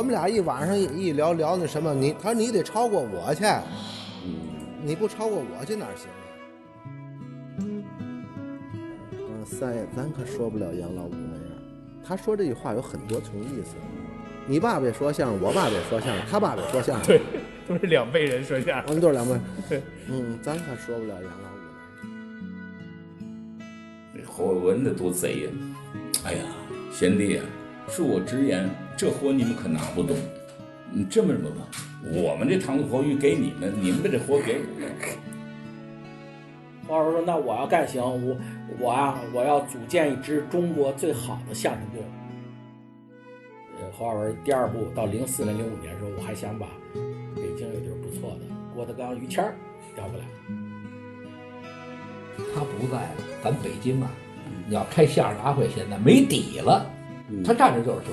我们俩一晚上一一聊聊那什么，你他说你得超过我去，你不超过我去哪行啊？嗯，三爷，咱可说不了杨老五那样。他说这句话有很多层意思。你爸爸也说相声，我爸爸也说相声，他爸爸也说相声，对，都是两辈人说相声。我们都是两辈。对，嗯，咱可说不了杨老五那样。侯耀文的多贼呀！哎呀，贤弟啊、恕我直言，这活你们可拿不动。你这么着吧，我们这糖醋活鱼给你们，你们的这活给我们。黄老师说：“那我要干行，我我啊，我要组建一支中国最好的相声队。”呃，侯耀文第二部到零四年、零五年的时候，我还想把北京有地儿不错的郭德纲、于谦儿调过来。他不在了，咱北京啊，你要开相声大会，现在没底了。他站着就是角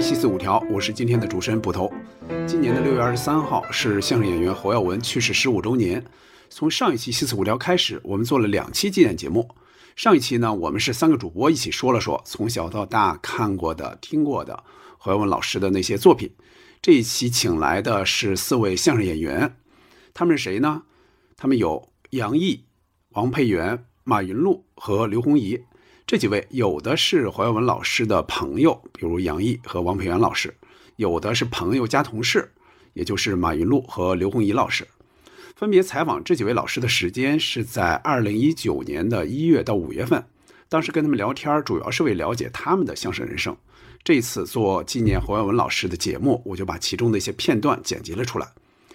听《西四五条》，我是今天的主持人捕头。今年的六月二十三号是相声演员侯耀文去世十五周年。从上一期《西四五条》开始，我们做了两期纪念节目。上一期呢，我们是三个主播一起说了说从小到大看过的、听过的侯耀文老师的那些作品。这一期请来的是四位相声演员，他们是谁呢？他们有杨毅、王佩元、马云禄和刘洪怡。这几位有的是侯耀文老师的朋友，比如杨毅和王培元老师；有的是朋友加同事，也就是马云禄和刘洪怡老师。分别采访这几位老师的时间是在二零一九年的一月到五月份。当时跟他们聊天，主要是为了解他们的相声人生。这一次做纪念侯耀文老师的节目，我就把其中的一些片段剪辑了出来。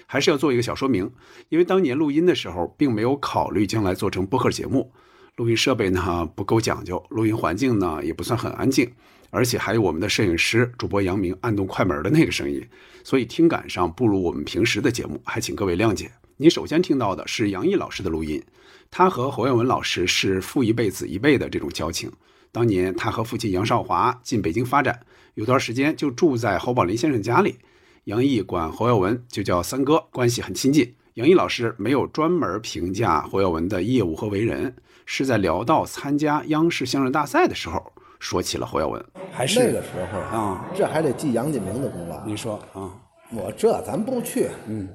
还是要做一个小说明，因为当年录音的时候，并没有考虑将来做成播客节目。录音设备呢不够讲究，录音环境呢也不算很安静，而且还有我们的摄影师主播杨明按动快门的那个声音，所以听感上不如我们平时的节目，还请各位谅解。你首先听到的是杨毅老师的录音，他和侯耀文老师是父一辈子一辈的这种交情。当年他和父亲杨少华进北京发展，有段时间就住在侯宝林先生家里，杨毅管侯耀文就叫三哥，关系很亲近。杨毅老师没有专门评价侯耀文的业务和为人。是在聊到参加央视相声大赛的时候，说起了侯耀文。还是那个时候啊，这还得记杨进明的功劳。你说啊，我这咱不去，嗯，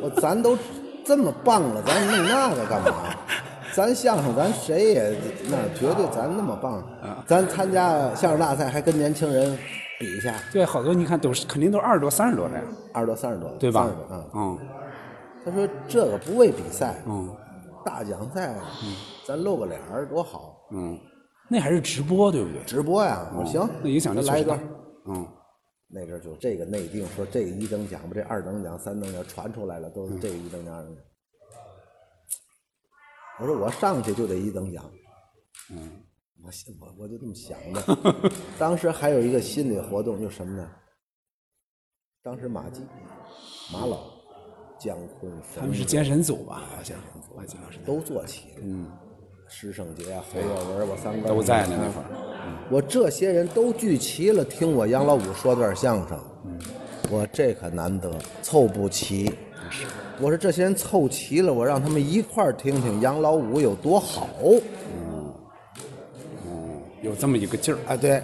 我咱都这么棒了，咱弄那个干嘛？咱相声咱谁也那绝对咱那么棒啊！咱参加相声大赛还跟年轻人比一下。对，好多你看都是肯定都二十多、三十多的呀，二十多、三十多，对吧？嗯嗯。他说这个不为比赛，嗯，大奖赛，嗯。咱露个脸儿多好，嗯，那还是直播对不对？直播呀，我行，那影响力来一段，嗯，那阵就这个内定说这个一等奖吧，这二等奖、三等奖传出来了，都是这个一等奖。我说我上去就得一等奖，嗯，我我我就这么想的。当时还有一个心理活动，就什么呢？当时马季、马老、姜昆，他们是监审组吧？好像马季老师都做起，嗯。施圣杰啊，侯耀文，我三个都在呢那会儿。我这些人都聚齐了，听我杨老五说段相声。嗯，我这可难得，凑不齐。我说这些人凑齐了，我让他们一块儿听听杨老五有多好。嗯，嗯，有这么一个劲儿。啊，对，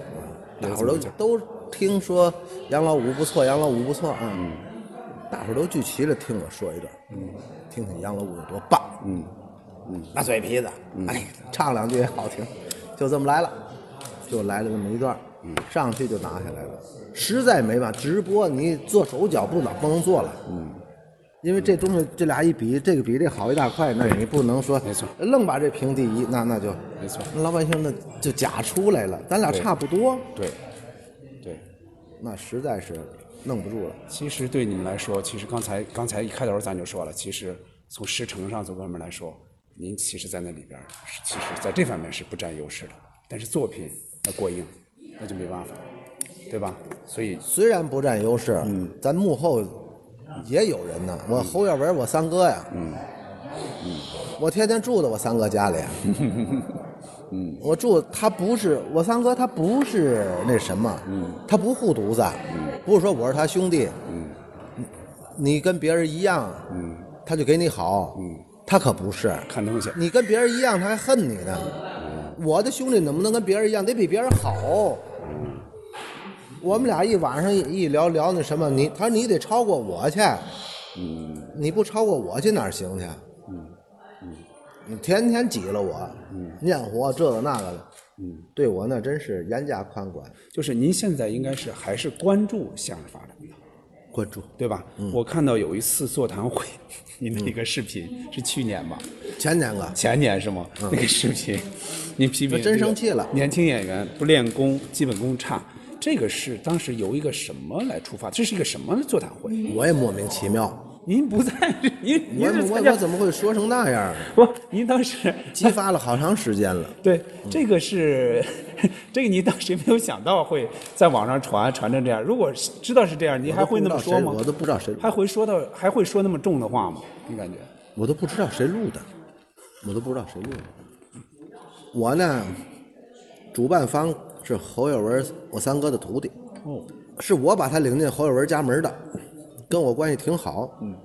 大伙儿都都听说杨老五不错，杨老五不错啊。嗯，大伙儿都聚齐了，听我说一段。嗯，听听杨老五有多棒。嗯嗯。那嘴皮子，哎，唱两句也好听，就这么来了，就来了这么一段，上去就拿下来了。实在没办法，直播你做手脚不能不能做了，嗯，因为这东西这俩一比，这个比这好一大块，那你不能说没错，愣把这评第一，那那就没错，那老百姓那就假出来了，咱俩差不多，对，对，那实在是弄不住了。其实对你们来说，其实刚才刚才一开头咱就说了，其实从师承上这方面来说。您其实，在那里边其实在这方面是不占优势的，但是作品要过硬，那就没办法，对吧？所以虽然不占优势，嗯，咱幕后也有人呢。我侯耀文，我三哥呀，嗯，嗯，我天天住在我三哥家里，嗯，我住他不是我三哥，他不是那什么，嗯，他不护犊子，嗯，不是说我是他兄弟，嗯，你跟别人一样，嗯，他就给你好，嗯，他可不是，看东西。你跟别人一样，他还恨你呢。我的兄弟能不能跟别人一样，得比别人好。我们俩一晚上一聊聊那什么，你他说你得超过我去，嗯，你不超过我去哪儿行去？天天挤了我，嗯，念活这个那个的，嗯，对我那真是严加看管，就是您现在应该是还是关注相声发展的，关注对吧？我看到有一次座谈会，您的一个视频是去年吧？前年个前年是吗？那个视频，您批评我真生气了年轻演员不练功，基本功差。这个是当时由一个什么来出发？这是一个什么座谈会？我也莫名其妙，您不在，您您我我是参加我怎么会说成那样？不？您当时 激发了好长时间了。对这个是这个，您当时没有想到会在网上传传成这样。如果知道是这样，您还会那么说吗？我都不知道谁，还会说到还会说那么重的话吗？你感觉？我都不知道谁录的，我都不知道谁录的。我呢，主办方是侯耀文，我三哥的徒弟。哦，是我把他领进侯耀文家门的，跟我关系挺好。嗯，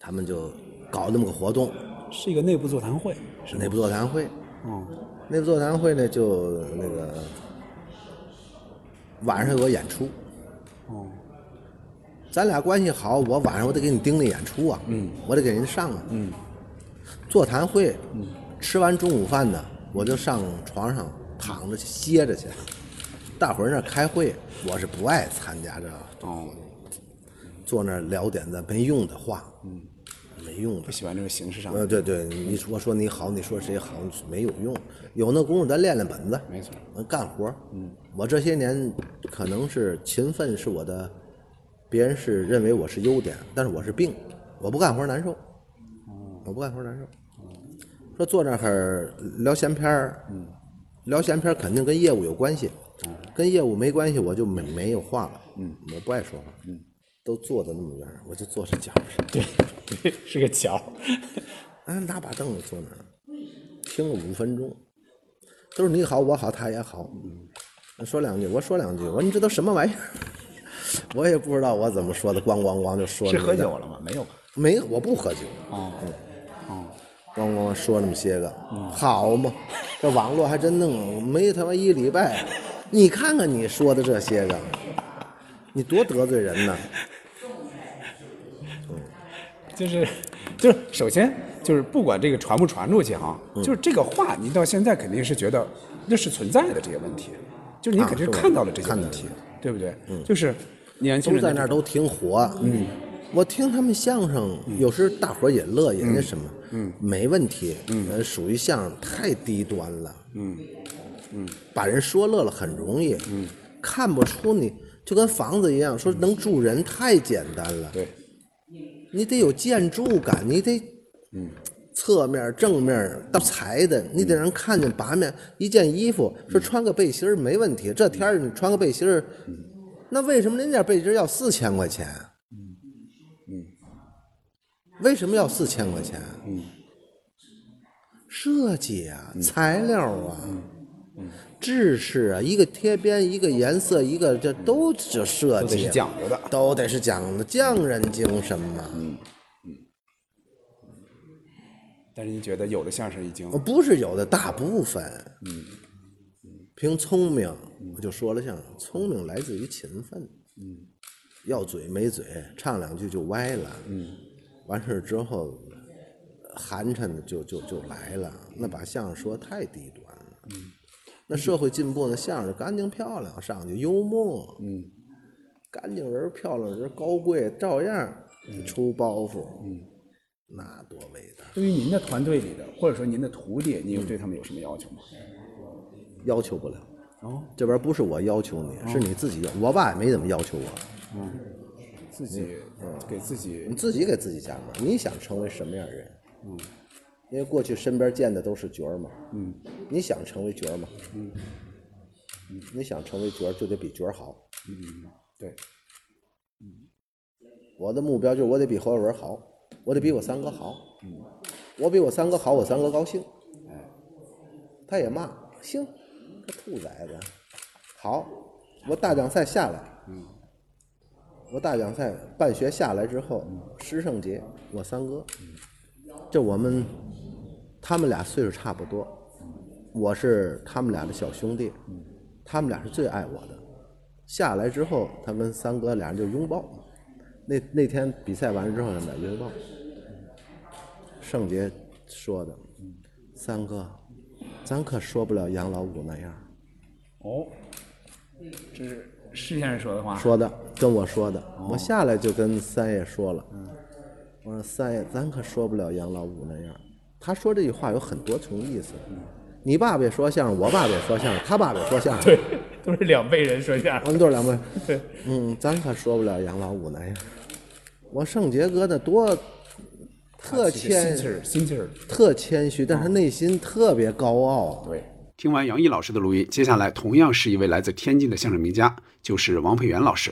他们就搞那么个活动，是一个内部座谈会。是内部座谈会。哦，内部座谈会呢，就那个晚上有个演出。哦，咱俩关系好，我晚上我得给你盯着演出啊。嗯，我得给人上啊。嗯，座谈会，嗯，吃完中午饭呢，我就上床上躺着去歇着去。大伙儿那儿开会，我是不爱参加这个。哦，坐那儿聊点子没用的话，嗯，没用的不。喜欢这个形式上。呃，对对，你说说你好，你说谁好，没有用。有那功夫咱练练本子，没错，能干活。嗯，我这些年可能是勤奋是我的，别人是认为我是优点，但是我是病，我不干活难受。我不干活难受。说坐那儿聊闲篇儿，嗯，聊闲篇儿肯定跟业务有关系，跟业务没关系我就没没有话了，嗯，我不爱说话，嗯，都坐的那么远，我就坐这角上，对，对，是个角。哎，拿把凳子坐那儿，听了五分钟，都是你好我好他也好，嗯，说两句我说两句，我说你这都什么玩意儿？我也不知道我怎么说的，咣咣咣就说是喝酒了吗？没有吧？没，我不喝酒。哦，哦，咣咣说那么些个，好嘛，这网络还真弄没他妈一礼拜，你看看你说的这些个，你多得罪人呢。嗯！就是就是，首先就是不管这个传不传出去哈，就是这个话，你到现在肯定是觉得那是存在的这些问题，就是你肯定看到了这些问题，对不对？就是年轻都在那儿都挺火。嗯，我听他们相声，有时大伙儿也乐也，那什么，嗯，没问题。嗯，属于相声太低端了。嗯嗯，把人说乐了很容易。嗯，看不出你就跟房子一样，说能住人太简单了。对，你得有建筑感，你得，嗯，侧面、正面到裁的，你得让人看见八面。一件衣服说穿个背心儿没问题，这天儿你穿个背心儿，那为什么您家背心儿要四千块钱？嗯，为什么要四千块钱？嗯，设计啊，材料啊。制式啊，一个贴边，一个颜色，一个这都是设计，都得是讲究的。都得是讲的匠人精神嘛。但是您觉得有的相声已经不是有的，大部分，嗯，凭聪明，我就说了相声，聪明来自于勤奋，嗯，要嘴没嘴，唱两句就歪了，嗯，完事儿之后，寒碜的就就就来了，那把相声说太低端了，嗯，那社会进步呢，相声干净漂亮，上去幽默，嗯，干净人漂亮人高贵，照样出包袱，嗯，那多伟大。对于您的团队里的，或者说您的徒弟，您有对他们有什么要求吗？要求不了。哦，这边不是我要求你，是你自己要。我爸也没怎么要求我，嗯自己给自己你自己给自己加门。你想成为什么样的人？嗯，因为过去身边见的都是角儿嘛。嗯，你想成为角儿嘛？嗯，你想成为角儿就得比角儿好。对，我的目标就是我得比侯耀文好，我得比我三哥好。嗯，我比我三哥好，我三哥高兴。哎，他也骂，行，个兔崽子，好，我大奖赛下来，我大奖赛办学下来之后，师胜杰我三哥，这我们他们俩岁数差不多，我是他们俩的小兄弟，他们俩是最爱我的。下来之后，他跟三哥俩人就拥抱。那那天比赛完了之后，他们俩拥抱。圣杰说的，三哥，咱可说不了杨老五那样。哦，这是施先生说的话。说的，跟我说的。我下来就跟三爷说了，我说三爷，咱可说不了杨老五那样。他说这句话有很多层意思。你爸爸也说相声，我爸爸也说相声，他爸爸也说相声，对，都是两辈人说相我声。们都是两辈。对。嗯，咱可说不了杨老五那样。我圣杰哥那多特谦心气儿，心气儿。特谦虚，但是内心特别高傲。对，听完杨毅老师的录音，接下来同样是一位来自天津的相声名家，就是王培元老师。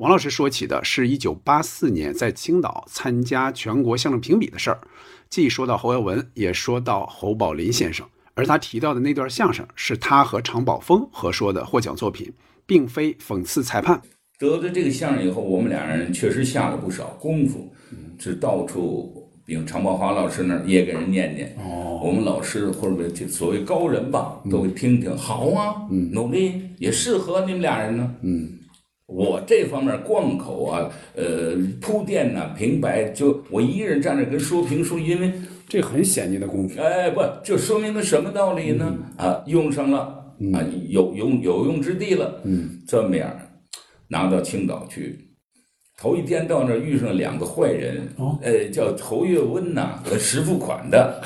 王老师说起的是一九八四年在青岛参加全国相声评比的事儿，既说到侯耀文，也说到侯宝林先生。而他提到的那段相声是他和常宝峰合说的获奖作品，并非讽刺裁判。得了这个相声以后，我们俩人确实下了不少功夫，是到处，比如常宝华老师那儿也给人念念。哦，我们老师或者这所谓高人吧，都会听听。好啊，努力也适合你们俩人呢。嗯，我这方面贯口啊，呃，铺垫呐、平白，就我一个人站着跟说评书，因为这很显您的功夫。哎，不，这说明个什么道理呢？啊，用上了啊，有用有用之地了。嗯，这么样，拿到青岛去，头一天到那儿遇上两个坏人，哦呃，叫侯月温呐和石富款的，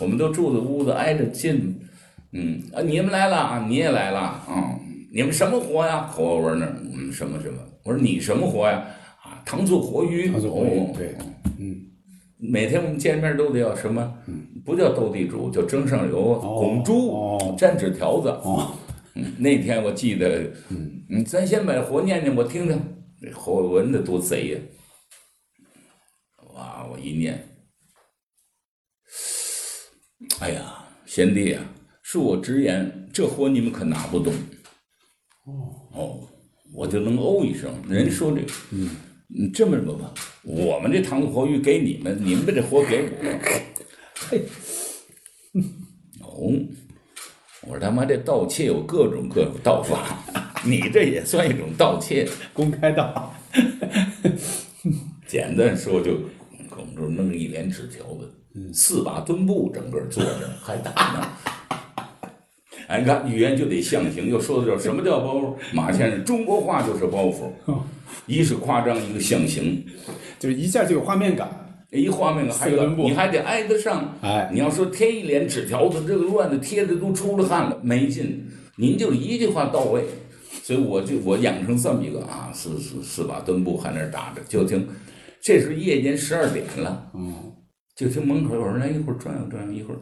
我们都住的屋子挨着近。嗯啊，你们来了啊，你也来了啊，你们什么活呀？侯月文那儿，嗯，什么什么？我说你什么活呀？啊，糖醋活鱼。糖醋活鱼哦对嗯，每天我们见面都得要什么？不叫斗地主，叫蒸上油、拱猪、哦蘸纸条子。哦，嗯，那天我记得，嗯，咱先把活念念，我听听。这侯伟文的多贼呀！哇，我一念，哎呀，贤弟啊，恕我直言，这活你们可拿不动。哦，我就能哦一声。人说这个，嗯，这么着吧，我们这糖醋活鱼给你们，你们把这活给我。嘿，哦，我说他妈这盗窃有各种各种盗法，你这也算一种盗窃。公开道。简单说就，我们这弄一连纸条子，四把墩布整个坐着还打呢。哎，你看语言就得象形，又说的叫，什么叫包袱？马先生，中国话就是包袱，一是夸张，一个象形。就是一下就有画面感。一画面感还有你还得挨得上。哎你要说贴一脸纸条子，这个乱的贴的都出了汗了，没劲。您就一句话到位，所以我就我养成这么一个啊，四四四把墩布还那打着，就听，这时夜间十二点了，嗯，就听门口有人来，一会儿转悠转悠，一会儿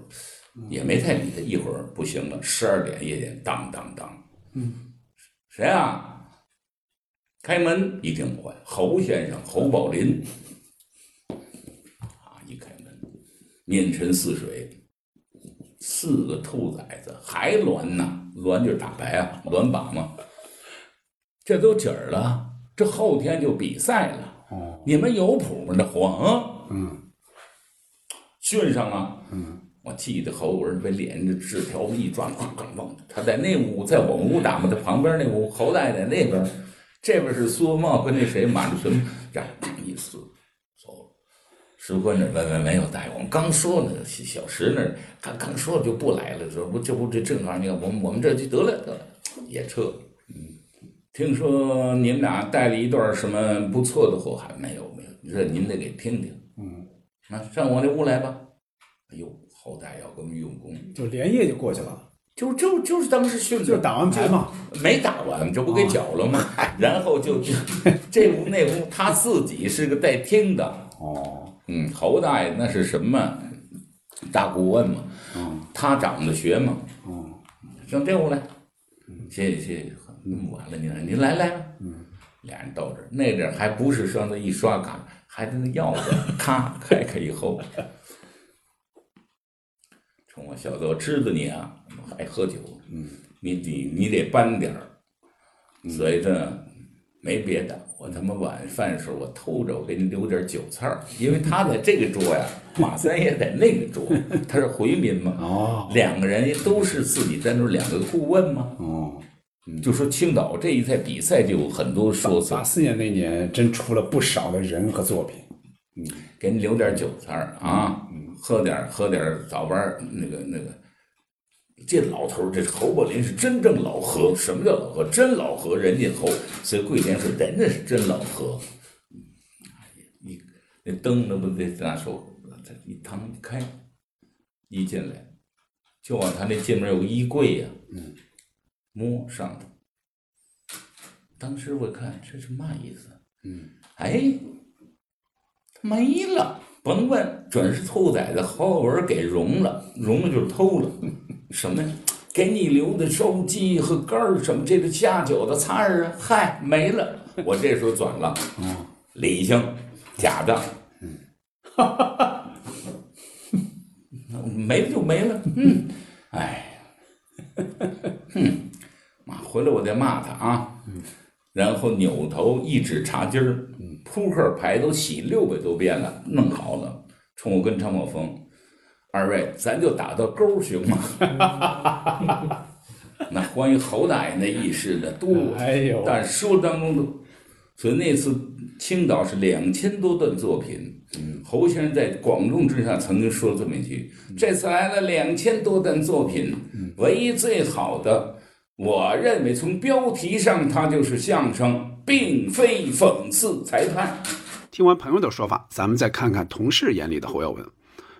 也没太理他，一会儿不行了，十二点夜间当当当，嗯，谁啊？开门一听，坏，侯先生侯宝林。啊，一开门，面沉似水，四个兔崽子还栾呢，栾就是打牌啊，栾把嘛。这都几儿了？这后天就比赛了。哦，你们有谱吗？这活啊？嗯，训上了。嗯，我记得侯文被脸这纸条子一抓，咣咣咣，他在那屋，在我们屋打嘛，他旁边那屋，侯大爷在那边，这边是苏文茂跟那谁马志存，这样一撕，走了。石官那没没没有大爷，我们刚说呢，小石那他刚刚说就不来了，这不这不这正好，你看我们我们这就得了得了，也撤。听说你们俩带了一段什么不错的货，还没有没有，这您得给听听。嗯，那，上我那屋来吧。哎呦，后代要跟我们用功，就连夜就过去了，就就就是当时训的，就打完牌嘛。没打完，这不给搅了吗？然后就就 这屋那屋，他自己是个带听的。哦，嗯，侯大爷那是什么大顾问嘛？嗯，他长的学嘛。哦，上这屋来，谢谢谢谢，那么晚了，您来您来来吧。嗯，俩人到这儿，那阵儿还不是说那一刷卡，还得那钥匙，咔开开以后，冲我笑道：“知道你啊，爱喝酒，嗯，你得你得搬点儿。”所以这没别的，我他妈晚饭时候我偷着我给你留点酒菜儿，因为他在这个桌呀，马三爷在那个桌，他是回民嘛，哦两个人都是自己单独两个顾问嘛，哦，就说青岛这一赛比赛就有很多说辞八，四年那年真出了不少的人和作品。嗯给你留点酒菜儿啊，喝点喝点早班儿那个那个。这老头儿，这侯宝林是真正老何。什么叫老何？真老何，人家侯。所以桂田说，人家是真老何。一那灯那不得拿手他一堂一开，一进来，就往他那进门有个衣柜呀、嗯，摸上头。当时我看这是嘛意思？嗯，哎，没了，甭问，准是兔崽子侯耀文给融了，融了就是偷了。什么呀？给你留的烧鸡和肝儿什么这个下酒的菜儿啊，嗨，没了。我这时候转了，理性假的，没了就没了，嗯，哎，哼，妈，回来我再骂他啊，然后扭头一指茶几儿，扑克牌都洗六百多遍了，弄好了，冲我跟张宝峰，二位，咱就打到勾行吗？那关于侯大爷那意识的多，哎呦但书当中的，所以那次青岛是两千多段作品。侯先生在广众之下曾经说了这么一句：“这次来了两千多段作品，唯一最好的，我认为从标题上它就是相声，并非讽刺裁判。”听完朋友的说法，咱们再看看同事眼里的侯耀文。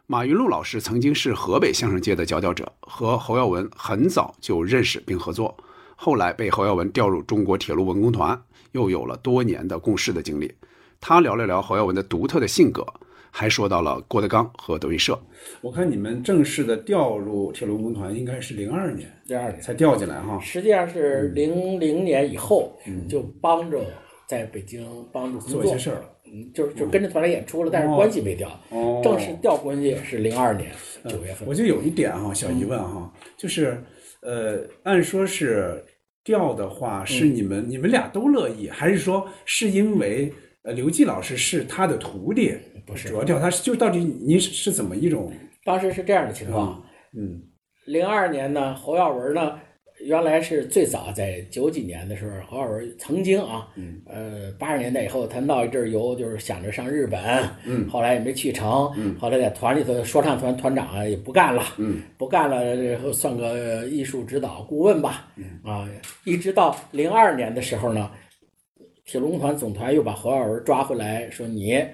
马云禄老师曾经是河北相声界的佼佼者，和侯耀文很早就认识并合作，后来被侯耀文调入中国铁路文工团，又有了多年的共事的经历。他聊了聊侯耀文的独特的性格，还说到了郭德纲和德云社。我看你们正式的调入铁路文工团应该是零二年零二年，才调进来哈。实际上是零零年以后就帮着在北京帮助做一些事儿了。嗯，就是就跟着团来演出了，但是关系没调。哦正式调关系是零二年九月份。我就有一点哈，小疑问哈，就是呃，按说是调的话，是你们、你们俩都乐意，还是说是因为呃刘季老师是他的徒弟，不是。主要调他是就到底您是是怎么一种当时是这样的情况，嗯零二年呢，侯耀文呢，原来是最早在九几年的时候，侯耀文曾经啊，嗯。呃，八十年代以后，他闹一阵儿游，就是想着上日本，嗯。后来也没去成，后来在团里头说唱团团长啊也不干了，嗯。不干了，然后算个艺术指导顾问吧，嗯。啊，一直到零二年的时候呢，铁龙团总团又把侯耀文抓回来，说你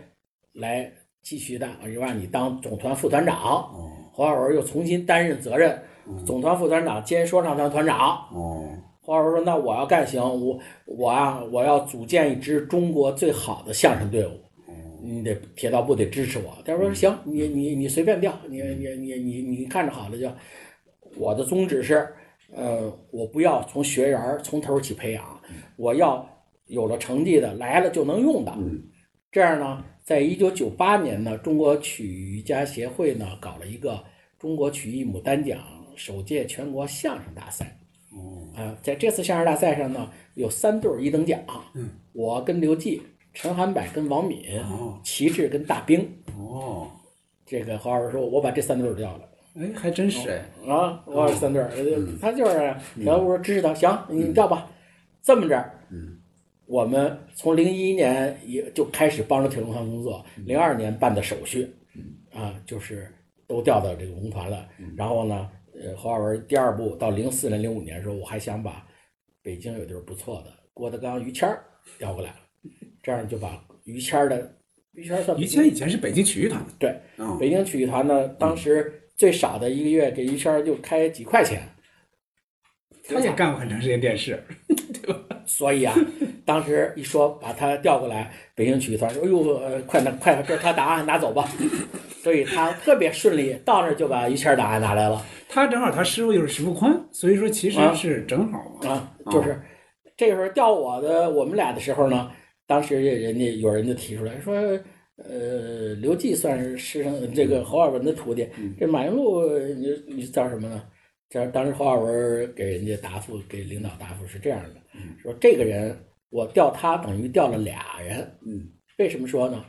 来继续的，就让你当总团副团长。哦侯耀文又重新担任责任，总团副团长兼说唱团团长。哦侯耀文说：“那我要干行，我我啊，我要组建一支中国最好的相声队伍，你得铁道部得支持我。”他说：“行，你你你随便调，你你你你你看着好了就。我的宗旨是，呃，我不要从学员儿从头起培养，我要有了成绩的来了就能用的。这样呢，在一九九八年呢，中国曲艺家协会呢搞了一个中国曲艺牡丹奖首届全国相声大赛。啊，在这次相声大赛上呢，有三对儿一等奖。嗯，我跟刘季、陈涵柏跟王敏、齐志跟大兵。哦，这个何老师说，我把这三对儿调了。哎，还真是哎，啊，我三对儿，呃他就是，然后我说支持他，行，你调吧。这么着，嗯，我们从零一年也就开始帮着铁路团工作，零二年办的手续，啊，就是都调到这个文团了。然后呢，呃，侯耀文第二步到零四年、零五年的时候，我还想把北京有地儿不错的郭德纲、于谦儿调过来了，这样就把于谦儿的于谦儿算于谦以前是北京曲艺团的，对，嗯北京曲艺团呢，当时最少的一个月给于谦儿就开几块钱，他也干过很长时间电视，所以啊，当时一说把他调过来，北京曲艺团说：“哎呦，呃快拿快，这是他档案拿走吧。”所以他特别顺利，到那儿就把于谦儿档案拿来了他正好他师傅又是石富宽，所以说其实啊是正好嘛。啊，就是这个时候调我的我们俩的时候呢，当时人家有人就提出来说，呃，刘季算是师生，这个侯耀文的徒弟。这马云禄，你你叫什么呢？这当时侯耀文给人家答复，给领导答复是这样的，说这个人我调他等于调了俩人。嗯，为什么说呢？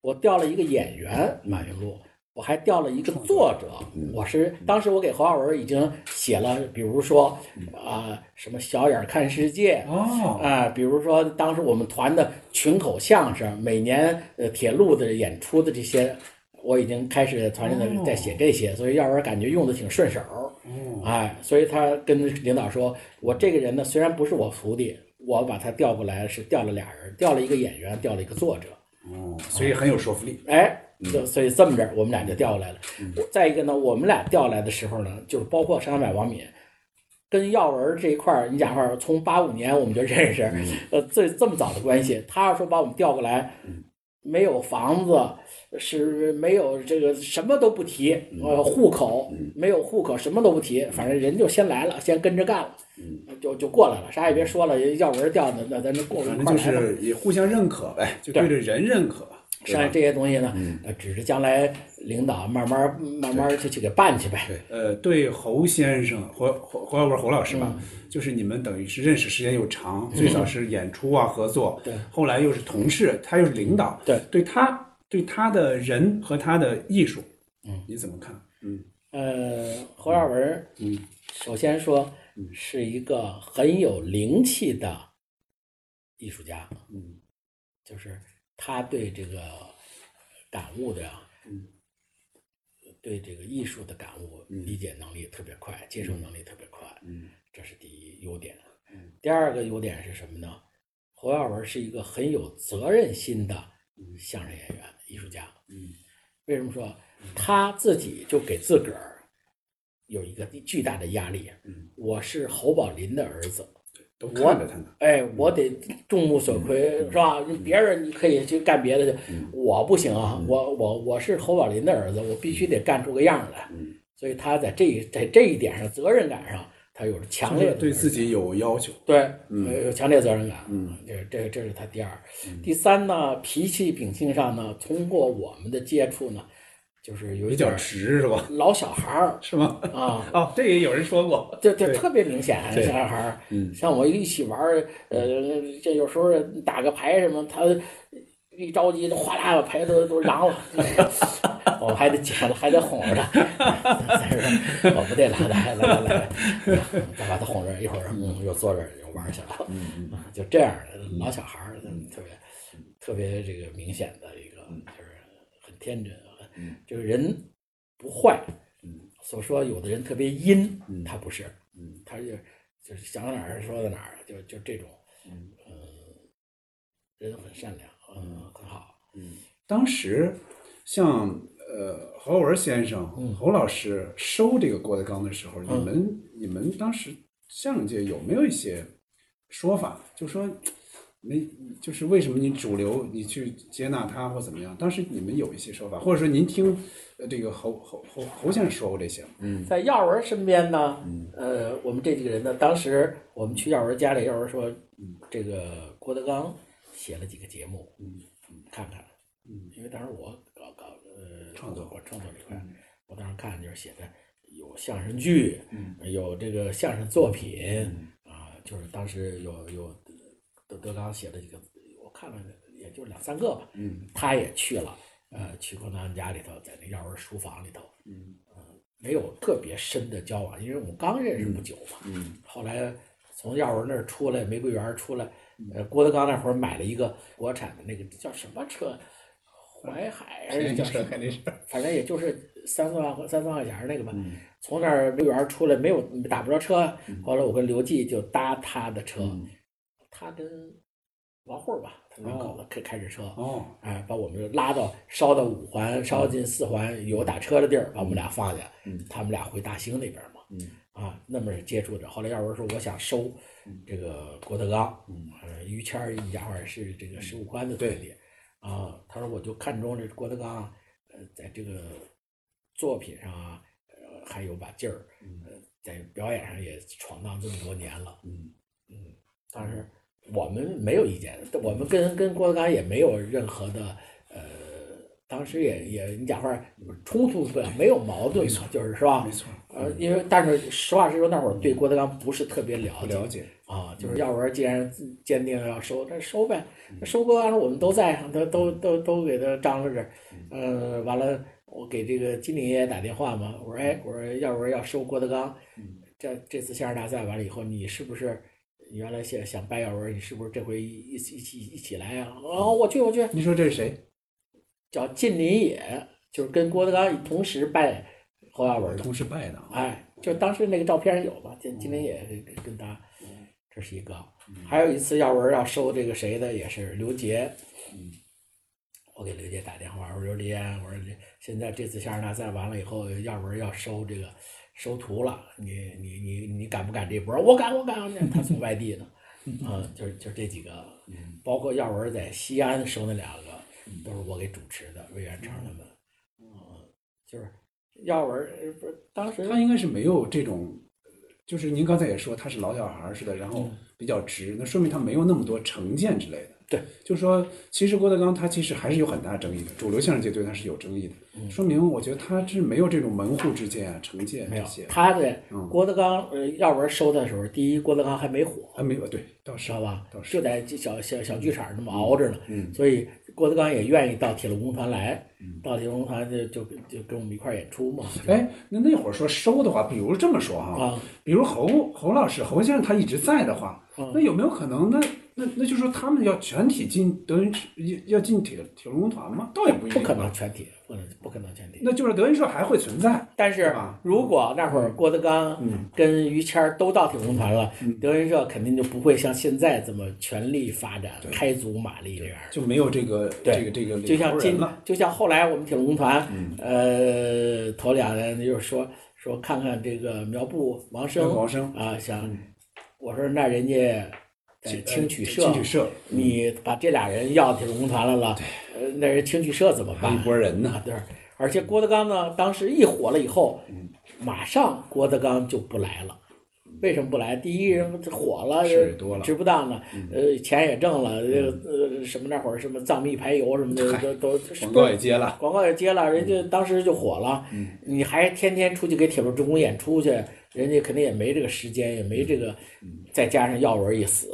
我调了一个演员马云禄，我还调了一个作者。我是当时我给侯耀文已经写了，比如说啊、什么小眼儿看世界，哦，啊，比如说当时我们团的群口相声，每年呃铁路的演出的这些，我已经开始团里的在写这些，所以耀文感觉用的挺顺手。哎，所以他跟领导说，我这个人呢，虽然不是我徒弟，我把他调过来是调了俩人，调了一个演员，调了一个作者。哦，所以很有说服力。哎，就所以这么着，我们俩就调过来了。我再一个呢，我们俩调来的时候呢，就是包括上海王敏，跟耀文这一块儿，你讲话从八五年我们就认识，呃，这这么早的关系。他要说把我们调过来，没有房子，是没有这个什么都不提，呃，户口没有户口，什么都不提，反正人就先来了，先跟着干了，就就过来了，啥也别说了，要文掉的，那咱就过反正就。是也互相认可呗，就对着人认可。对吧？剩下这些东西呢，呃，只是将来领导慢慢慢慢就去给办去呗。对。呃，对侯先生侯侯侯耀文侯老师嗯吧，就是你们等于是认识时间又长，最早是演出啊合作，对。后来又是同事，他又是领导，对，对他对他的人和他的艺术，嗯，你怎么看？嗯。呃，侯耀文，嗯，首先说是一个很有灵气的艺术家，嗯，就是他对这个感悟的，嗯，对这个艺术的感悟理解能力特别快，接受能力特别快，嗯，这是第一优点。第二个优点是什么呢？侯耀文是一个很有责任心的相声演员、艺术家。嗯，为什么说他自己就给自个儿有一个巨大的压力？嗯，我是侯宝林的儿子，都看着他呢，哎，我得众目所窥，是吧？别人你可以去干别的去，我不行啊！我我我是侯宝林的儿子，我必须得干出个样来。嗯所以他在这在这一点上责任感上，他有着强烈的对自己有要求。对，呃，有强烈责任感。嗯，这这这是他第二。第三呢，脾气秉性上呢，通过我们的接触呢，就是有一点儿直是吧？老小孩儿 是吗？啊，哦，这也有人说过。这这对特别明显，对小孩儿，嗯像我一起玩儿，呃，这有时候打个牌什么，他一着急，哗啦把牌都都嚷了，我们还得捡了，还得哄着他。我不对了，来来来来，再把他哄着，一会儿嗯又坐这儿又玩去了，嗯啊就这样的老小孩儿，特别特别这个明显的一个，就是很天真，很就是人不坏。嗯。所说有的人特别阴，嗯。他不是，嗯。他就就是想到哪儿说到哪儿，就就这种，嗯，人很善良，嗯，很好，嗯。当时像呃侯文先生、嗯侯老师收这个郭德纲的时候，你们你们当时相声界有没有一些说法，就说没就是为什么你主流你去接纳他或怎么样？当时你们有一些说法，或者说您听呃这个侯侯侯侯先生说过这些？嗯。在耀文身边呢，呃，我们这几个人呢，当时我们去耀文家里，耀文说，这个郭德纲写了几个节目，嗯，看看，嗯，因为当时我搞搞呃创作我创作这块，我当时看就是写的有相声剧，嗯。有这个相声作品，啊，就是当时有有德德纲写的几个，我看了也就两三个吧，嗯他也去了，呃，去过他们家里头，在那耀文书房里头，嗯没有特别深的交往，因为我们刚认识不久嘛。嗯后来从耀文那儿出来，玫瑰园出来，呃，郭德纲那会儿买了一个国产的那个叫什么车，淮海还是叫什么？是反正也就是三四万三四万块钱那个吧。嗯从那儿玫瑰园出来没有打不着车，后来我跟刘季就搭他的车，嗯他跟王慧儿吧，他两口子开开着车，哦。哎，把我们拉到烧到五环，烧进四环有打车的地儿，把我们俩放下。嗯。他们俩回大兴那边嘛，嗯。啊，那么接触着。后来耀文说我想收这个郭德纲，嗯。呃，于谦儿一家伙是这个石五宽的徒弟，啊，他说我就看中这郭德纲啊，呃，在这个作品上啊，呃，还有把劲儿，呃，在表演上也闯荡这么多年了，嗯。嗯，当时我们没有意见，我们跟跟郭德纲也没有任何的呃当时也也你讲话冲突不没有矛盾嘛，就是是吧？没错，呃，因为但是实话实说，那会儿对郭德纲不是特别了解，了解，啊，就是耀文既然坚定要收，那收呗。那收郭德纲我们都在，都都都都给他张罗着。呃，完了，我给这个金陵爷爷打电话嘛，我说哎，我说耀文要收郭德纲，这这次相声大赛完了以后，你是不是你原来想想拜耀文，你是不是这回一一起一起一起来呀、哦，我去我去，你说这是谁？叫近邻野，就是跟郭德纲同时拜侯耀文的。同时拜的啊。哎，就当时那个照片上有吧，今今天也跟跟他，这是一个。还有一次耀文要收这个谁的，也是刘杰。我给刘杰打电话，我说刘杰，我说现在这次相声大赛完了以后，耀文要收这个收徒了，你你你你敢不敢这波？我敢，我敢。他从外地的，嗯，就是就是这几个，包括耀文在西安收那两个，都是我给主持的，魏元成他们，嗯，就是耀文呃不是当时他应该是没有这种，就是您刚才也说他是老小孩似的，然后嗯比较直，那说明他没有那么多成见之类的。对，就是说，其实郭德纲他其实还是有很大争议的，主流相声界对他是有争议的，说明我觉得他是没有这种门户之见啊、成见嗯没有这些。他的嗯郭德纲呃耀文收的时候，第一郭德纲还没火，还没有对，倒是知道吧倒？是就在小小小剧场那么熬着呢，嗯所以郭德纲也愿意到铁路工团来，到铁路工团就就就跟我们一块儿演出嘛。哎，那那会儿说收的话，比如这么说哈，啊，比如侯侯老师、侯先生他一直在的话，嗯那有没有可能那那那就说他们要全体进德云社要要进铁铁路工团吗？倒也不一定，不可能。全体，不能不可能全体。那就是德云社还会存在，但是如果那会儿郭德纲嗯跟于谦儿都到铁龙团了，德云社肯定就不会像现在这么全力发展、开足马力这样。就没有这个这个这个就像今。就像后来我们铁路工团，呃，头两年就是说说看看这个苗阜王生啊，想我说那人家在青曲社，青曲社你把这俩人要铁路工团来了，呃，那人青曲社怎么办？一拨人呢啊，对，而且郭德纲呢，当时一火了以后，马上郭德纲就不来了。为什么不来？第一，人火了，事也多了值不当的，呃，钱也挣了，呃什么那会儿什么藏秘排油什么的都都广告也接了，广告也接了，人家当时就火了。你还天天出去给铁路职工演出去，人家肯定也没这个时间，也没这个，再加上耀文一死，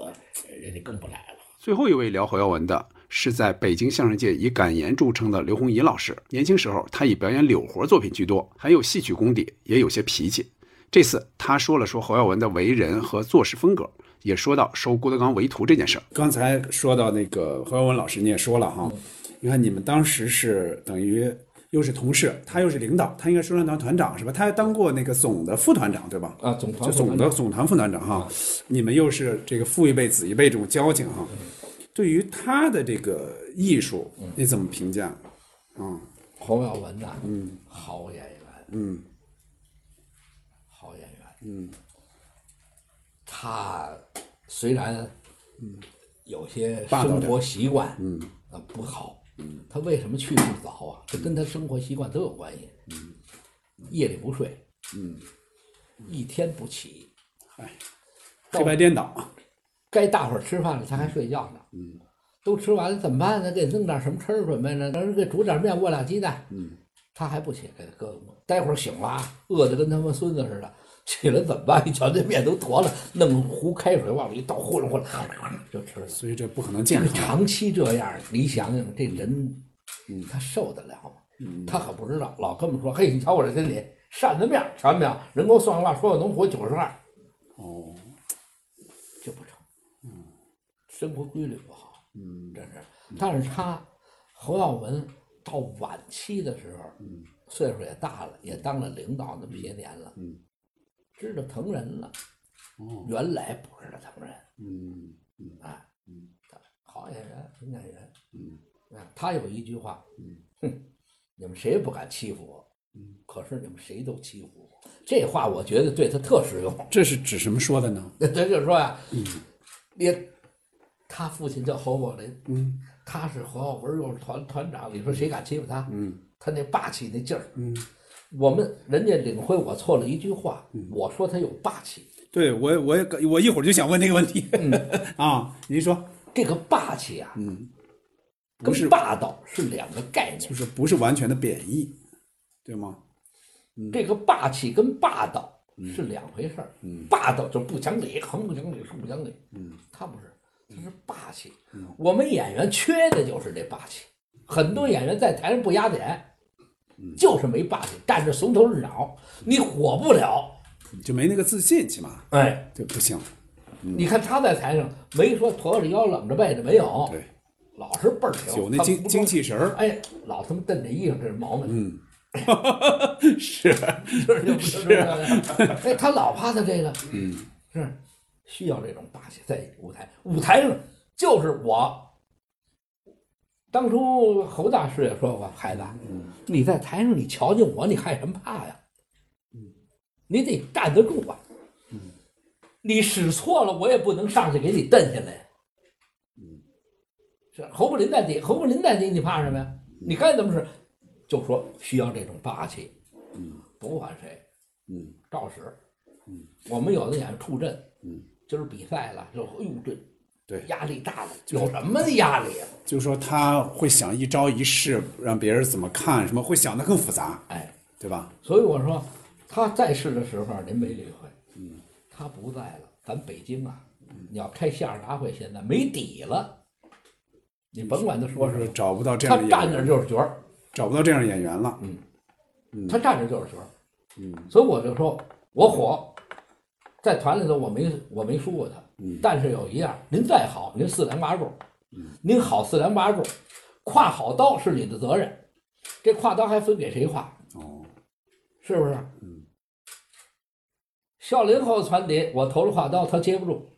人家更不来了。最后一位聊侯耀文的是在北京相声界以敢言著称的刘洪怡老师。年轻时候，他以表演柳活作品居多，很有戏曲功底，也有些脾气。这次他说了说侯耀文的为人和做事风格，也说到收郭德纲为徒这件事儿。刚才说到那个侯耀文老师，你也说了哈，你看你们当时是等于又是同事，他又是领导，他应该说唱团团长是吧？他还当过那个总的副团长对吧？啊，总团就总的总团副团长哈，你们又是这个父一辈子一辈这种交情哈，对于他的这个艺术，你怎么评价？嗯侯耀文呐，嗯好演员，嗯好演员。嗯他虽然嗯有些生活习惯嗯啊不好，他为什么去世早啊？这跟他生活习惯都有关系。夜里不睡，嗯，一天不起，黑白颠倒，该大伙儿吃饭了，他还睡觉呢。嗯，都吃完了怎么办呢？给弄点什么吃儿准备呢？让人给煮点面，卧俩鸡蛋。嗯，他还不起，给他哥哥。待会儿醒了啊，饿得跟他妈孙子似的，起来怎么办？一瞧这面都坨了，弄壶开水往里一倒，呼噜呼噜就吃了。所以这不可能这个健康。长期这样，你想想这人，他受得了吗？他可不知道，老跟我们说：“嘿，你瞧我这身体，扇子面，瞧见没有？人给我算卦，说我能活九十二，哦，就不成。嗯生活规律不好，嗯真是。但是他侯耀文到晚期的时候，嗯岁数也大了，也当了领导那么些年了，嗯知道疼人了。哦原来不知道疼人，嗯嗯哎，嗯，好演员，挺演员。嗯啊，他有一句话，嗯哼，你们谁也不敢欺负我，嗯，可是你们谁都欺负我。这话我觉得对他特实用。这是指什么说的呢？他就是说呀，嗯你他父亲叫侯宝林，嗯他是侯耀文又是团团长，你说谁敢欺负他？嗯他那霸气那劲儿，嗯，我们人家领会我错了一句话，我说他有霸气，对我我也我一会儿就想问这个问题。啊，您说，这个霸气啊，嗯不是跟霸道是两个概念就。是不是完全的贬义，对吗？这个霸气跟霸道嗯是两回事儿。霸道就不讲理，横不讲理，竖不讲理。嗯，他不是，他是霸气。嗯我们演员缺的就是这霸气。很多演员在台上不压点，嗯就是没霸气，站着怂头日脑，你火不了。就没那个自信，起码。哎，就不行。你看他在台上没说驼着腰冷着背的没有，对，老是倍儿挺，有那精精气神儿，哎，老他妈瞪着衣裳，这是毛病。嗯，是，是是。哎，他老怕他这个，嗯，是需要这种霸气在舞台，舞台上就是我。当初侯大师也说过，孩子，你在台上你瞧见我，你害什么怕呀？你得站得住啊！你使错了，我也不能上去给你蹬下来。是侯宝林在底，侯宝林在底，你怕什么呀？你该怎么使？就说需要这种霸气，不管谁，嗯，照使。嗯，我们有的演员出阵，嗯，今儿比赛了，就哎呦这对。压力大了，有什么压力啊？就说他会想一招一式，让别人怎么看，什么会想的更复杂，哎，对吧？所以我说他在世的时候您没理会，嗯，他不在了，咱北京啊，你要开相声大会，现在没底了，你甭管他说什么，是找不到这样的演员，站那儿就是角儿，找不到这样的演员了。嗯。他站着就是角儿，嗯，所以我就说我火，在团里头我没我没输过他，嗯，但是有一样，您再好，您四梁八柱，嗯，您好四梁八柱，挎好刀是你的责任，这挎刀还分给谁挎？哦，是不是？嗯。孝林后传底，我投了挎刀，他接不住，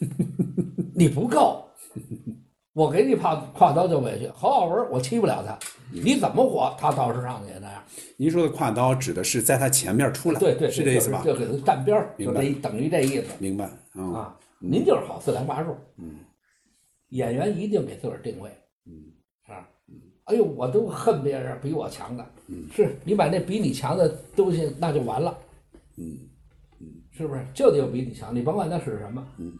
你不够，我给你挎挎刀就委屈。侯耀文我欺不了他，你怎么火，他倒是上去那样。您说的挎刀指的是在他前面出来，对对，是这意思吧？就给他站边儿，明白就这等于这意思明白啊，啊。您就是好四梁八柱，嗯，演员一定给自个儿定位，嗯，啊，哎呦，我都恨别人比我强的，嗯，是你把那比你强的东西那就完了，嗯。嗯。是不是？就得有比你强，你甭管他是什么，嗯。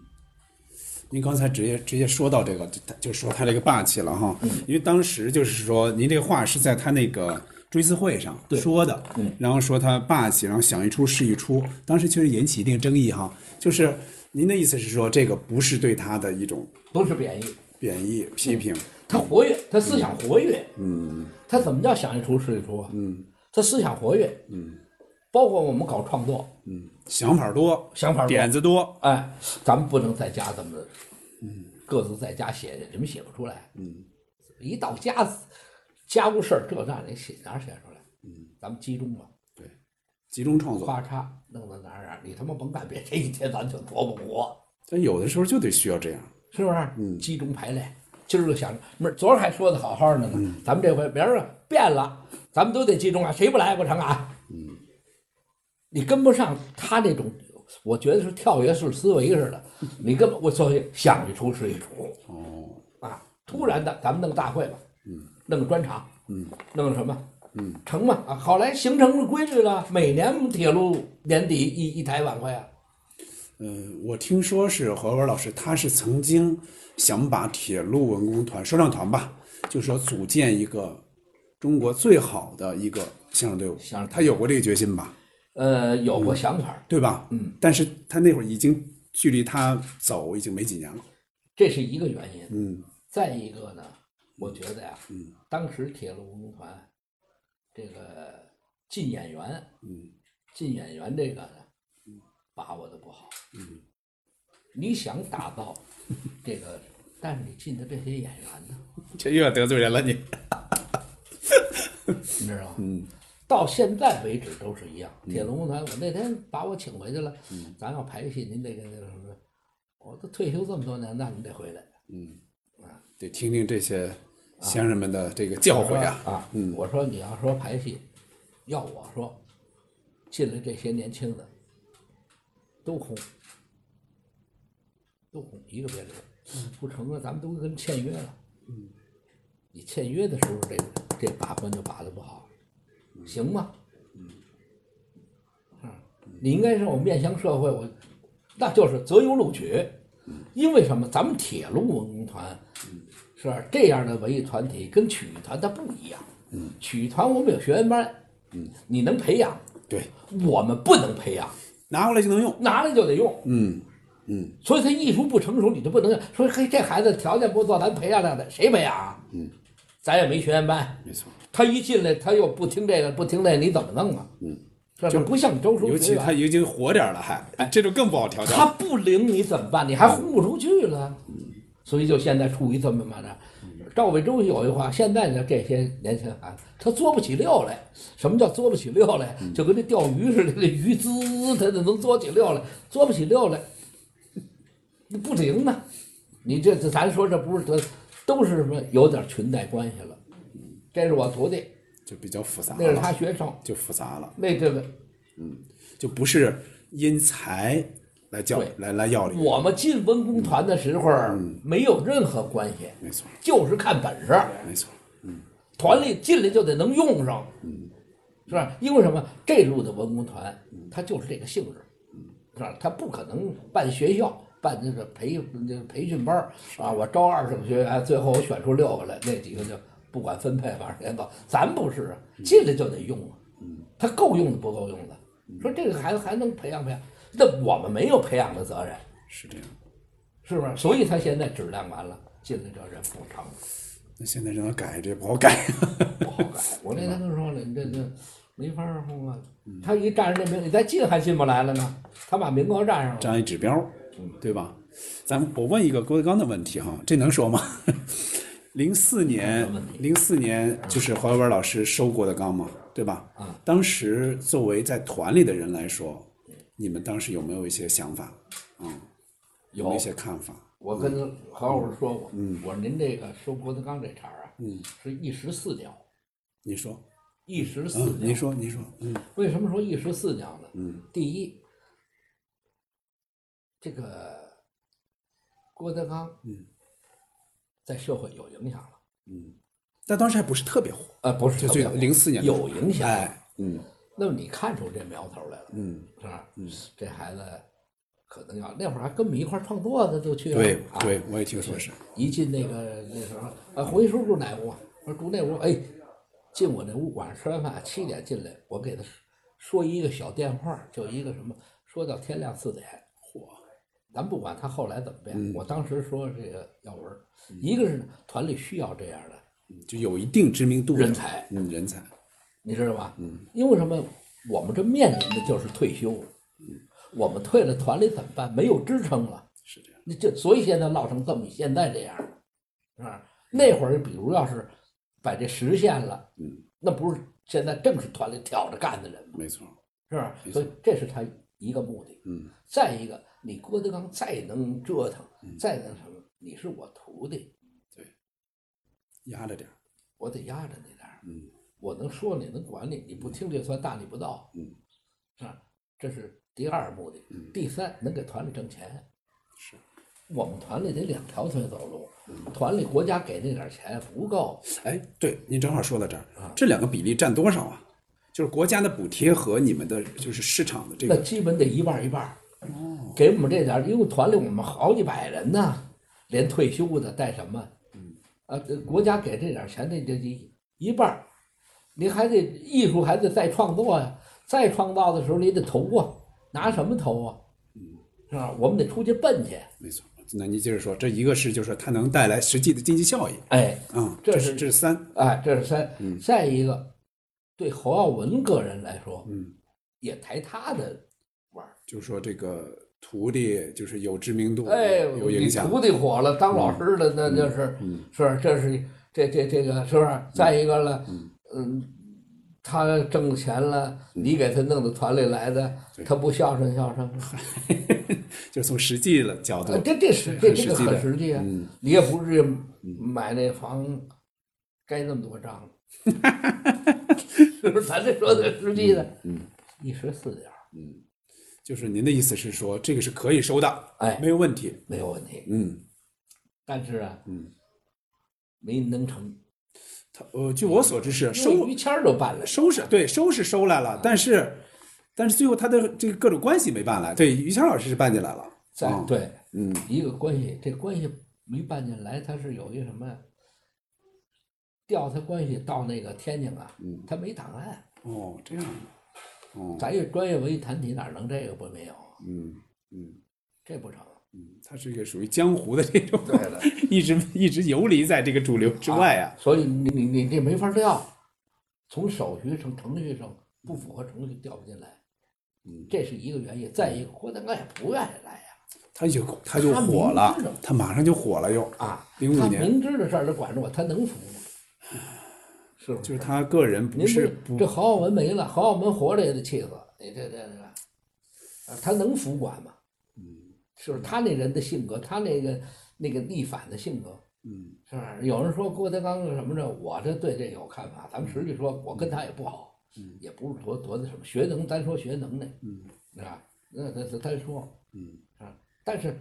您刚才直接直接说到这个，就就说他这个霸气了哈，嗯。因为当时就是说您这话是在他那个追思会上说的，嗯。然后说他霸气，然后想一出是一出，当时确实引起一定争议哈。就是您的意思是说，这个不是对他的一种不是贬义，贬义批评，他活跃，他思想活跃，嗯，他怎么叫想一出是一出啊？嗯，他思想活跃，嗯，包括我们搞创作，嗯。想法多，想法多点子多，哎，咱们不能在家怎么，嗯，各自在家写去，你们写不出来。嗯，一到家，家务事儿这那你写哪写出来？嗯，咱们集中吧，集中创作。咔嚓弄到哪儿哪儿，你他妈甭干别，这一天咱就琢磨活，但有的时候就得需要这样，是不是？嗯，集中排练。今儿个想着，明儿昨儿还说的好好的呢，咱们这回明儿啊变了，咱们都得集中啊，谁不来不成啊？嗯，你跟不上他那种，我觉得是跳跃式思维似的，你根本我所以想一出是一出。哦，啊，突然的，咱们弄大会吧，嗯，弄个专场，嗯，弄个什么，嗯，成嘛啊，好来形成了规律了，每年铁路年底一一台晚会啊，嗯，我听说是何文老师，他是曾经想把铁路文工团说唱团吧，就是说组建一个中国最好的一个相声队伍，相声他有过这个决心吧，呃，有过想法，对吧？嗯，但是他那会儿已经距离他走已经没几年了，这是一个原因。嗯。再一个呢，我觉得呀，嗯，当时铁路文工团这个进演员，嗯，进演员这个呢，把握的不好，嗯，你想打造 这个，但是你进的这些演员呢，这又要得罪人了你，你知道吗？嗯，到现在为止都是一样。铁路文工团，我那天把我请回去了，嗯，咱要排戏，您得跟那个什么，我都退休这么多年，那你得回来。嗯，啊得听听这些先生们的这个教诲啊，啊，嗯，我说你要说排戏，要我说，进来这些年轻的都空，都空，一个别留，不成啊，咱们都跟签约了，嗯，你签约的时候，这这把关就把的不好，行吗？嗯，你应该是我面向社会，我那就是择优录取，因为什么？咱们铁路文工团是吧？这样的文艺团体跟曲艺团它不一样。嗯，曲艺团我们有学员班，嗯，你能培养，对，我们不能培养，拿过来就能用。拿来就得用。嗯嗯，所以他艺术不成熟，你就不能说嘿，这孩子条件不错，咱培养他的，谁培养啊？嗯，咱也没学员班，没错。他一进来他又不听这个不听那个，你怎么弄啊？嗯，是吧？不像周叔尤其他已经火点了，还哎，这就更不好调教。他不灵你怎么办？你还轰不出去了。所以就现在处于这么嘛的。赵伟洲有一话，现在的这些年轻孩子，他做不起料来。什么叫做不起料来？就跟那钓鱼似的，那鱼滋，他就能做起料来，做不起料来，那不灵呢。你这这，咱说这不是得，都是什么有点裙带关系了。这是我徒弟，就比较复杂那是他，学生，就复杂了，那这个嗯就不是因才来教对来来要领。我们进文工团的时候没有任何关系，没错，就是看本事。没错，团里进来就得能用上，是吧？因为什么？这路的文工团，它就是这个性质，是吧？它不可能办学校，办那个培那个培训班儿啊。我招二十个学员，最后我选出六个来，那几个就不管分配，反正连搞。咱不是啊，进来就得用啊，他够用的不够用的。说这个孩子还能培养培养，那我们没有培养的责任，是这样。是不是？所以他现在质量完了，进来这人不成。那现在让他改，这不好改。不好改。我那天都说了，你这这没法儿弄啊。他一站着这名，你再进还进不来了呢。他把名额占上了。占一指标，对吧？咱们我问一个郭德纲的问题哈，这能说吗？零四年，零四年就是黄耀文老师收郭德纲嘛，对吧？啊，当时作为在团里的人来说，你们当时有没有一些想法？嗯，有没有一些看法？我跟何老师说过，嗯我说您这个收郭德纲这茬儿啊，嗯，是一石四鸟，你说，一石四嗯，鸟。你说，您说，嗯为什么说一石四鸟呢？嗯，第一，这个郭德纲，嗯，在社会有影响了。嗯，但当时还不是特别火，呃，不是就最特别火04年有影响。哎，嗯那么你看出这苗头来了，嗯，是吧？嗯，这孩子可能要那会儿还跟我们一块儿创作呢，就去了。对啊对，我也听说是，一进那个那时候，啊，胡一叔住哪屋啊？我说住那屋。哎，进我那屋，晚上吃完饭七点进来，我给他说一个小电话，就一个什么，说到天亮四点。嚯！咱不管他后来怎么变，我当时说这个耀文儿，一个是呢团里需要这样的就有一定知名度的人才，嗯，人才，你知道吧？嗯，因为什么？我们这面临的就是退休，嗯我们退了团里怎么办？没有支撑了。是这样，那这所以现在闹成这么现在这样，是吧？那会儿比如要是把这实现了，嗯，那不是现在正是团里挑着干的人吗？没错，是吧？所以这是他一个目的。嗯，再一个，你郭德纲再能折腾，再能什么，你是我徒弟，对压着点儿，我得压着你点儿。嗯，我能说你，能管你，你不听这算大逆不道。嗯，是吧？这是第二目的。嗯第三，能给团里挣钱。是，我们团里得两条腿走路，团里国家给那点钱不够。哎，对，您正好说到这儿，啊这两个比例占多少啊？就是国家的补贴和你们的就是市场的这个，那基本得一半一半哦。给我们这点，因为团里我们好几百人呢，连退休的带什么，嗯啊，这国家给这点钱，那这一一半儿，你还得艺术还得再创作呀，再创造的时候你得投啊，拿什么投啊？是吧？我们得出去奔去。没错。那您接着说，这一个是就是说它能带来实际的经济效益，哎，嗯，这是是这是三，哎，这是三。再一个，对侯耀文个人来说，嗯，也抬他的腕儿。就是说这个徒弟就是有知名度，哎，有影响，徒弟火了，当老师的那就是，嗯是吧这是这这这个是不是？再一个了，嗯，他挣钱了，你给他弄到团里来的，他不孝顺孝顺吗？就从实际的角度呃，这这是这这个很实际啊。嗯，你也不是买那房盖那么多章，是不是？咱这说的实际的，嗯，一十四鸟，就是您的意思是说这个是可以收的，哎。没有问题，没有问题。嗯，但是啊，嗯，没能成，他呃，据我所知是收于谦儿都办了，收是对收是收来了，但是但是最后他的这个各种关系没办来，对，于谦老师是办进来了，在啊对嗯一个关系，这关系没办进来，他是有一个什么呀？调他关系到那个天津啊，嗯他没档案。哦，这样，哦，咱这专业文艺团体哪能这个不没有？嗯嗯这不成。嗯，他是一个属于江湖的这种，对的，一直一直游离在这个主流之外啊。所以你你你这没法调，从手续上、程序上不符合程序调不进来，嗯这是一个原因。再一个，郭德纲也不愿意来呀。他就他就火了他马上就火了又。啊，零五年他明知道事儿，他管着我，他能服吗？是不是？就是他个人不是这郝耀文没了，郝耀文活着也得气死。你这这这，啊，他能服管吗？嗯是？他那人的性格，他那个那个逆反的性格，嗯是？有人说郭德纲是什么着，我这对这有看法。咱们实际说，我跟他也不好，嗯也不是多多那什么学能，单说学能耐，嗯是吧？那那那单说，嗯啊，但是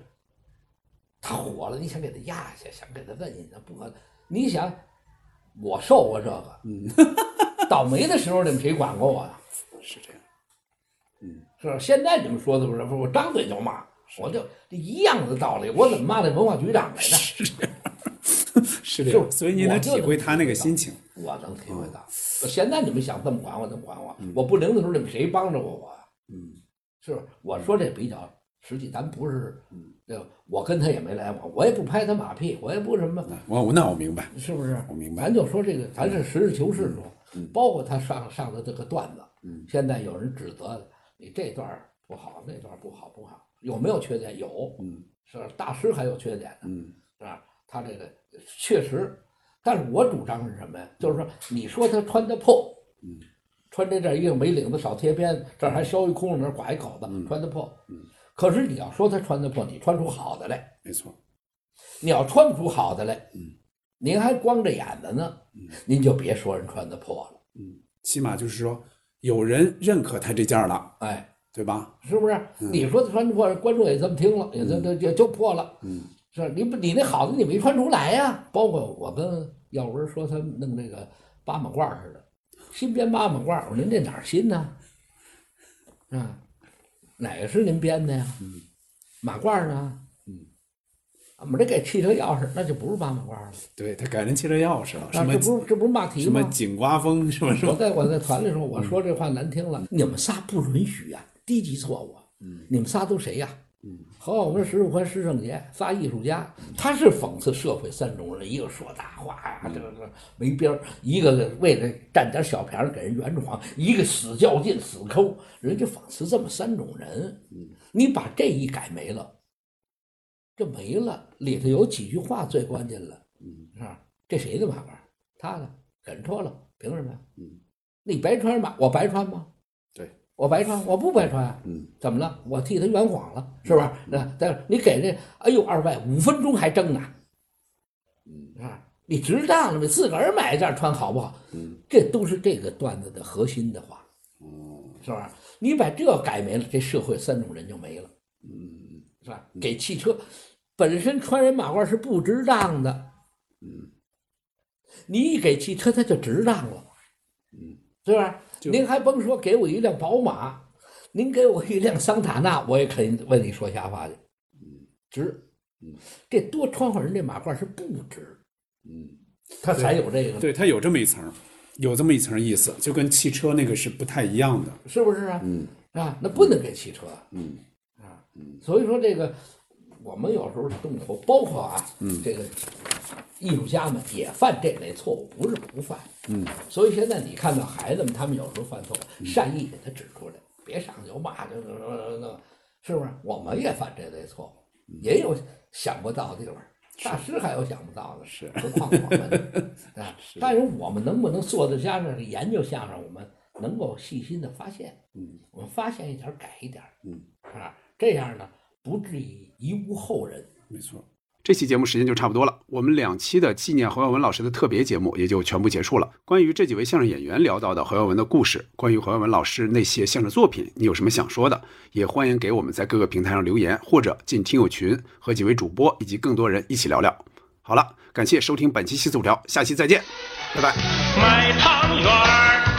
他火了，你想给他压下，想给他问一下，不可能。你想，我受过这个，嗯，倒霉的时候你们谁管过我呀？是这样。嗯是吧？现在你们说的不是，不是我张嘴就骂，我就这一样的道理，我怎么骂那文化局长来着？是这样，是不所以你能体会他那个心情。我能体会到。现在你们想这么管我，怎么管我？我不灵的时候，你们谁帮着过我呀？嗯是不是？我说这比较实际，咱不是，对吧？我跟他也没来往，我也不拍他马屁，我也不什么，我我那我明白，是不是？我明白咱就说这个，咱是实事求是说，嗯包括他上上的这个段子，嗯现在有人指责你这段儿不好，那段儿不好，不好，有没有缺点？有，嗯是吧？大师还有缺点呢，嗯是吧？他这个确实，但是我主张是什么呀？就是说，你说他穿的破，嗯，穿这件衣服没领子少贴边，这儿还削一窟窿，那儿刮一口子，穿的破，嗯，可是你要说他穿的破，你穿出好的来，没错。你要穿不出好的来，嗯，您还光着眼子呢，嗯您就别说人穿的破了，嗯起码就是说有人认可他这件了，哎，对吧？是不是？你说他穿的破，观众也这么听了，也这这也就破了，嗯是吧你不你那好的你没穿出来呀？包括我跟耀文说他弄那个八马褂似的，新编八马褂，我说您这哪儿新呢？啊，哪个是您编的呀？马褂呢？嗯，我们这给汽车钥匙，那就不是八马褂了，对他改成汽车钥匙了，啊，什么这不是这不是骂题什么吗？井刮风是吧？是？我在我在团里说，我说这话难听了，你们仨不允许呀、低级错误啊。嗯你们仨都谁呀、嗯何浩文、石树宽、施胜杰仨艺术家，他是讽刺社会三种人，一个说大话呀，这个这个没边儿；一个为了占点小便宜给人圆谎；一个死较劲、死抠，人家讽刺这么三种人。你把这一改没了，这没了，里头有几句话最关键了，嗯是吧？这谁的马褂？他的，给人脱了，凭什么呀？嗯你白穿吗？我白穿吗？对，我白穿，我不白穿啊。嗯怎么了？我替他圆谎了，是吧？那但是你给这，哎呦，二外五分钟还争呢，嗯是吧？你值当了你？自个儿买一件穿好不好？嗯这都是这个段子的核心的话，哦是吧？你把这改没了，这社会三种人就没了，嗯是吧？给汽车本身穿人马褂是不值当的，嗯你一给汽车，它就值当了，嗯是吧？您还甭说给我一辆宝马，您给我一辆桑塔纳，我也肯定问你说瞎话去。值嗯，这多穿会儿人这马褂是不值，嗯他才有这个，对他有这么一层，有这么一层意思，就跟汽车那个是不太一样的。是不是啊？嗯啊，那不能给汽车嗯啊。嗯所以说这个，我们有时候动口，包括啊，嗯这个艺术家们也犯这类错误，不是不犯。嗯所以现在你看到孩子们，他们有时候犯错误，善意给他指出来，别上去就骂，就那那，是不是？我们也犯这类错误，也有想不到的地方。大师还有想不到的，是何况我们 啊？但是我们能不能坐在家上研究相声，我们能够细心的发现，嗯我们发现一点改一点儿，嗯是吧？这样呢，不至于贻误后人。没错，这期节目时间就差不多了，我们两期的纪念侯耀文老师的特别节目也就全部结束了。关于这几位相声演员聊到的侯耀文的故事，关于侯耀文老师那些相声作品，你有什么想说的，也欢迎给我们在各个平台上留言，或者进听友群和几位主播以及更多人一起聊聊。好了，感谢收听本期西四五条，下期再见，拜拜。买套